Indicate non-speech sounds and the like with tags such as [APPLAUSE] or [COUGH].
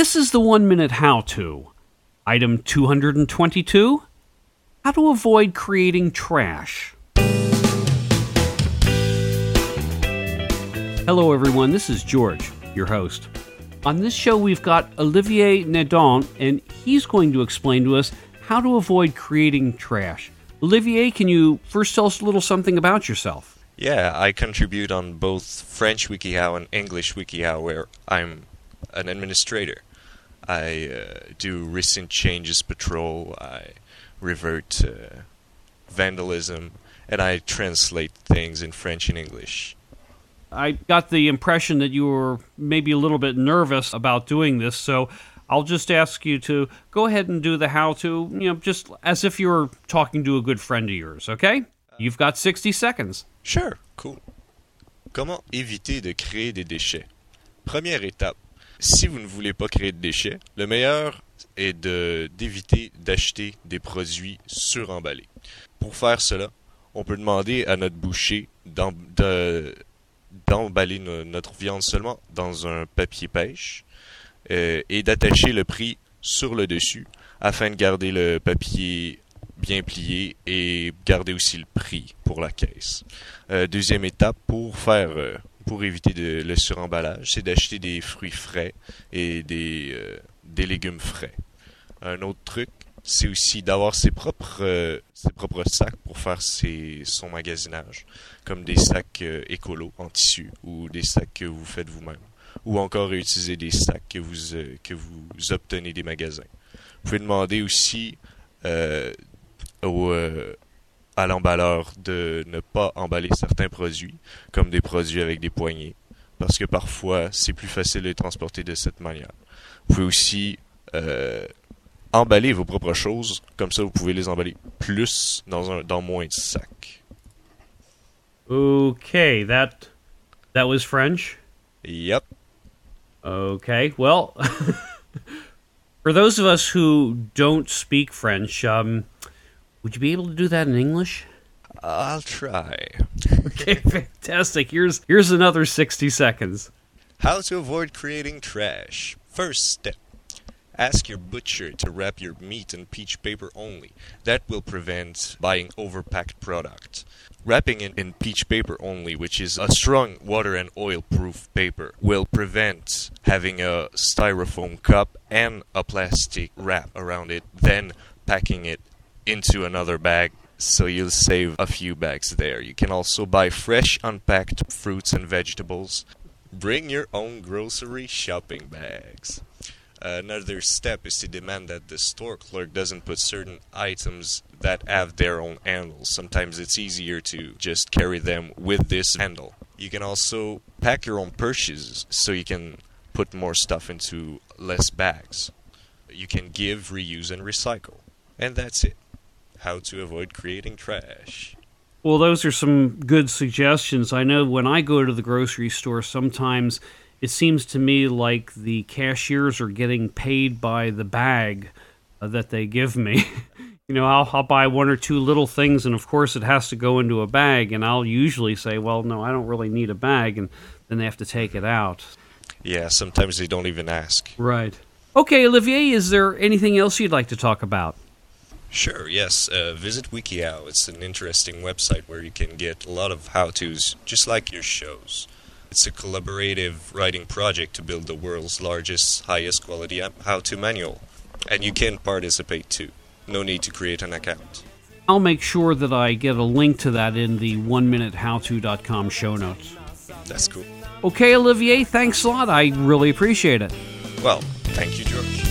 This is the one minute how to. Item 222 How to avoid creating trash. Hello, everyone. This is George, your host. On this show, we've got Olivier Nadon, and he's going to explain to us how to avoid creating trash. Olivier, can you first tell us a little something about yourself? Yeah, I contribute on both French WikiHow and English WikiHow, where I'm an administrator. I uh, do recent changes patrol, I revert uh, vandalism, and I translate things in French and English. I got the impression that you were maybe a little bit nervous about doing this, so I'll just ask you to go ahead and do the how to, you know, just as if you were talking to a good friend of yours, okay? You've got 60 seconds. Sure, cool. Comment éviter de créer des déchets? Première étape. Si vous ne voulez pas créer de déchets, le meilleur est d'éviter d'acheter des produits suremballés. Pour faire cela, on peut demander à notre boucher d'em- de- d'emballer no- notre viande seulement dans un papier pêche euh, et d'attacher le prix sur le dessus afin de garder le papier bien plié et garder aussi le prix pour la caisse. Euh, deuxième étape pour faire euh, pour éviter de- le suremballage, c'est d'acheter des fruits frais et des, euh, des légumes frais. Un autre truc, c'est aussi d'avoir ses propres euh, ses propres sacs pour faire ses, son magasinage, comme des sacs euh, écolos en tissu ou des sacs que vous faites vous-même, ou encore utiliser des sacs que vous euh, que vous obtenez des magasins. Vous pouvez demander aussi au, euh, à l'emballeur de ne pas emballer certains produits, comme des produits avec des poignées, parce que parfois c'est plus facile de les transporter de cette manière. Vous pouvez aussi euh, emballer vos propres choses, comme ça vous pouvez les emballer plus dans, un, dans moins de sacs. Okay, that that was French. Yep. Okay, well, [LAUGHS] for those of us who don't speak French, um, would you be able to do that in English? I'll try. Okay, [LAUGHS] fantastic. Here's here's another 60 seconds. How to avoid creating trash. First step. Ask your butcher to wrap your meat in peach paper only. That will prevent buying overpacked product. Wrapping it in peach paper only, which is a strong water and oil proof paper, will prevent having a styrofoam cup and a plastic wrap around it, then packing it into another bag so you'll save a few bags there. You can also buy fresh unpacked fruits and vegetables. Bring your own grocery shopping bags. Another step is to demand that the store clerk doesn't put certain items that have their own handles. Sometimes it's easier to just carry them with this handle. You can also pack your own purchases so you can put more stuff into less bags. You can give, reuse, and recycle. And that's it. How to avoid creating trash. Well, those are some good suggestions. I know when I go to the grocery store, sometimes it seems to me like the cashiers are getting paid by the bag uh, that they give me. [LAUGHS] you know, I'll, I'll buy one or two little things, and of course, it has to go into a bag. And I'll usually say, well, no, I don't really need a bag. And then they have to take it out. Yeah, sometimes they don't even ask. Right. Okay, Olivier, is there anything else you'd like to talk about? Sure, yes. Uh, visit WikiHow. It's an interesting website where you can get a lot of how to's, just like your shows. It's a collaborative writing project to build the world's largest, highest quality how to manual. And you can participate too. No need to create an account. I'll make sure that I get a link to that in the one minute howto.com show notes. That's cool. Okay, Olivier, thanks a lot. I really appreciate it. Well, thank you, George.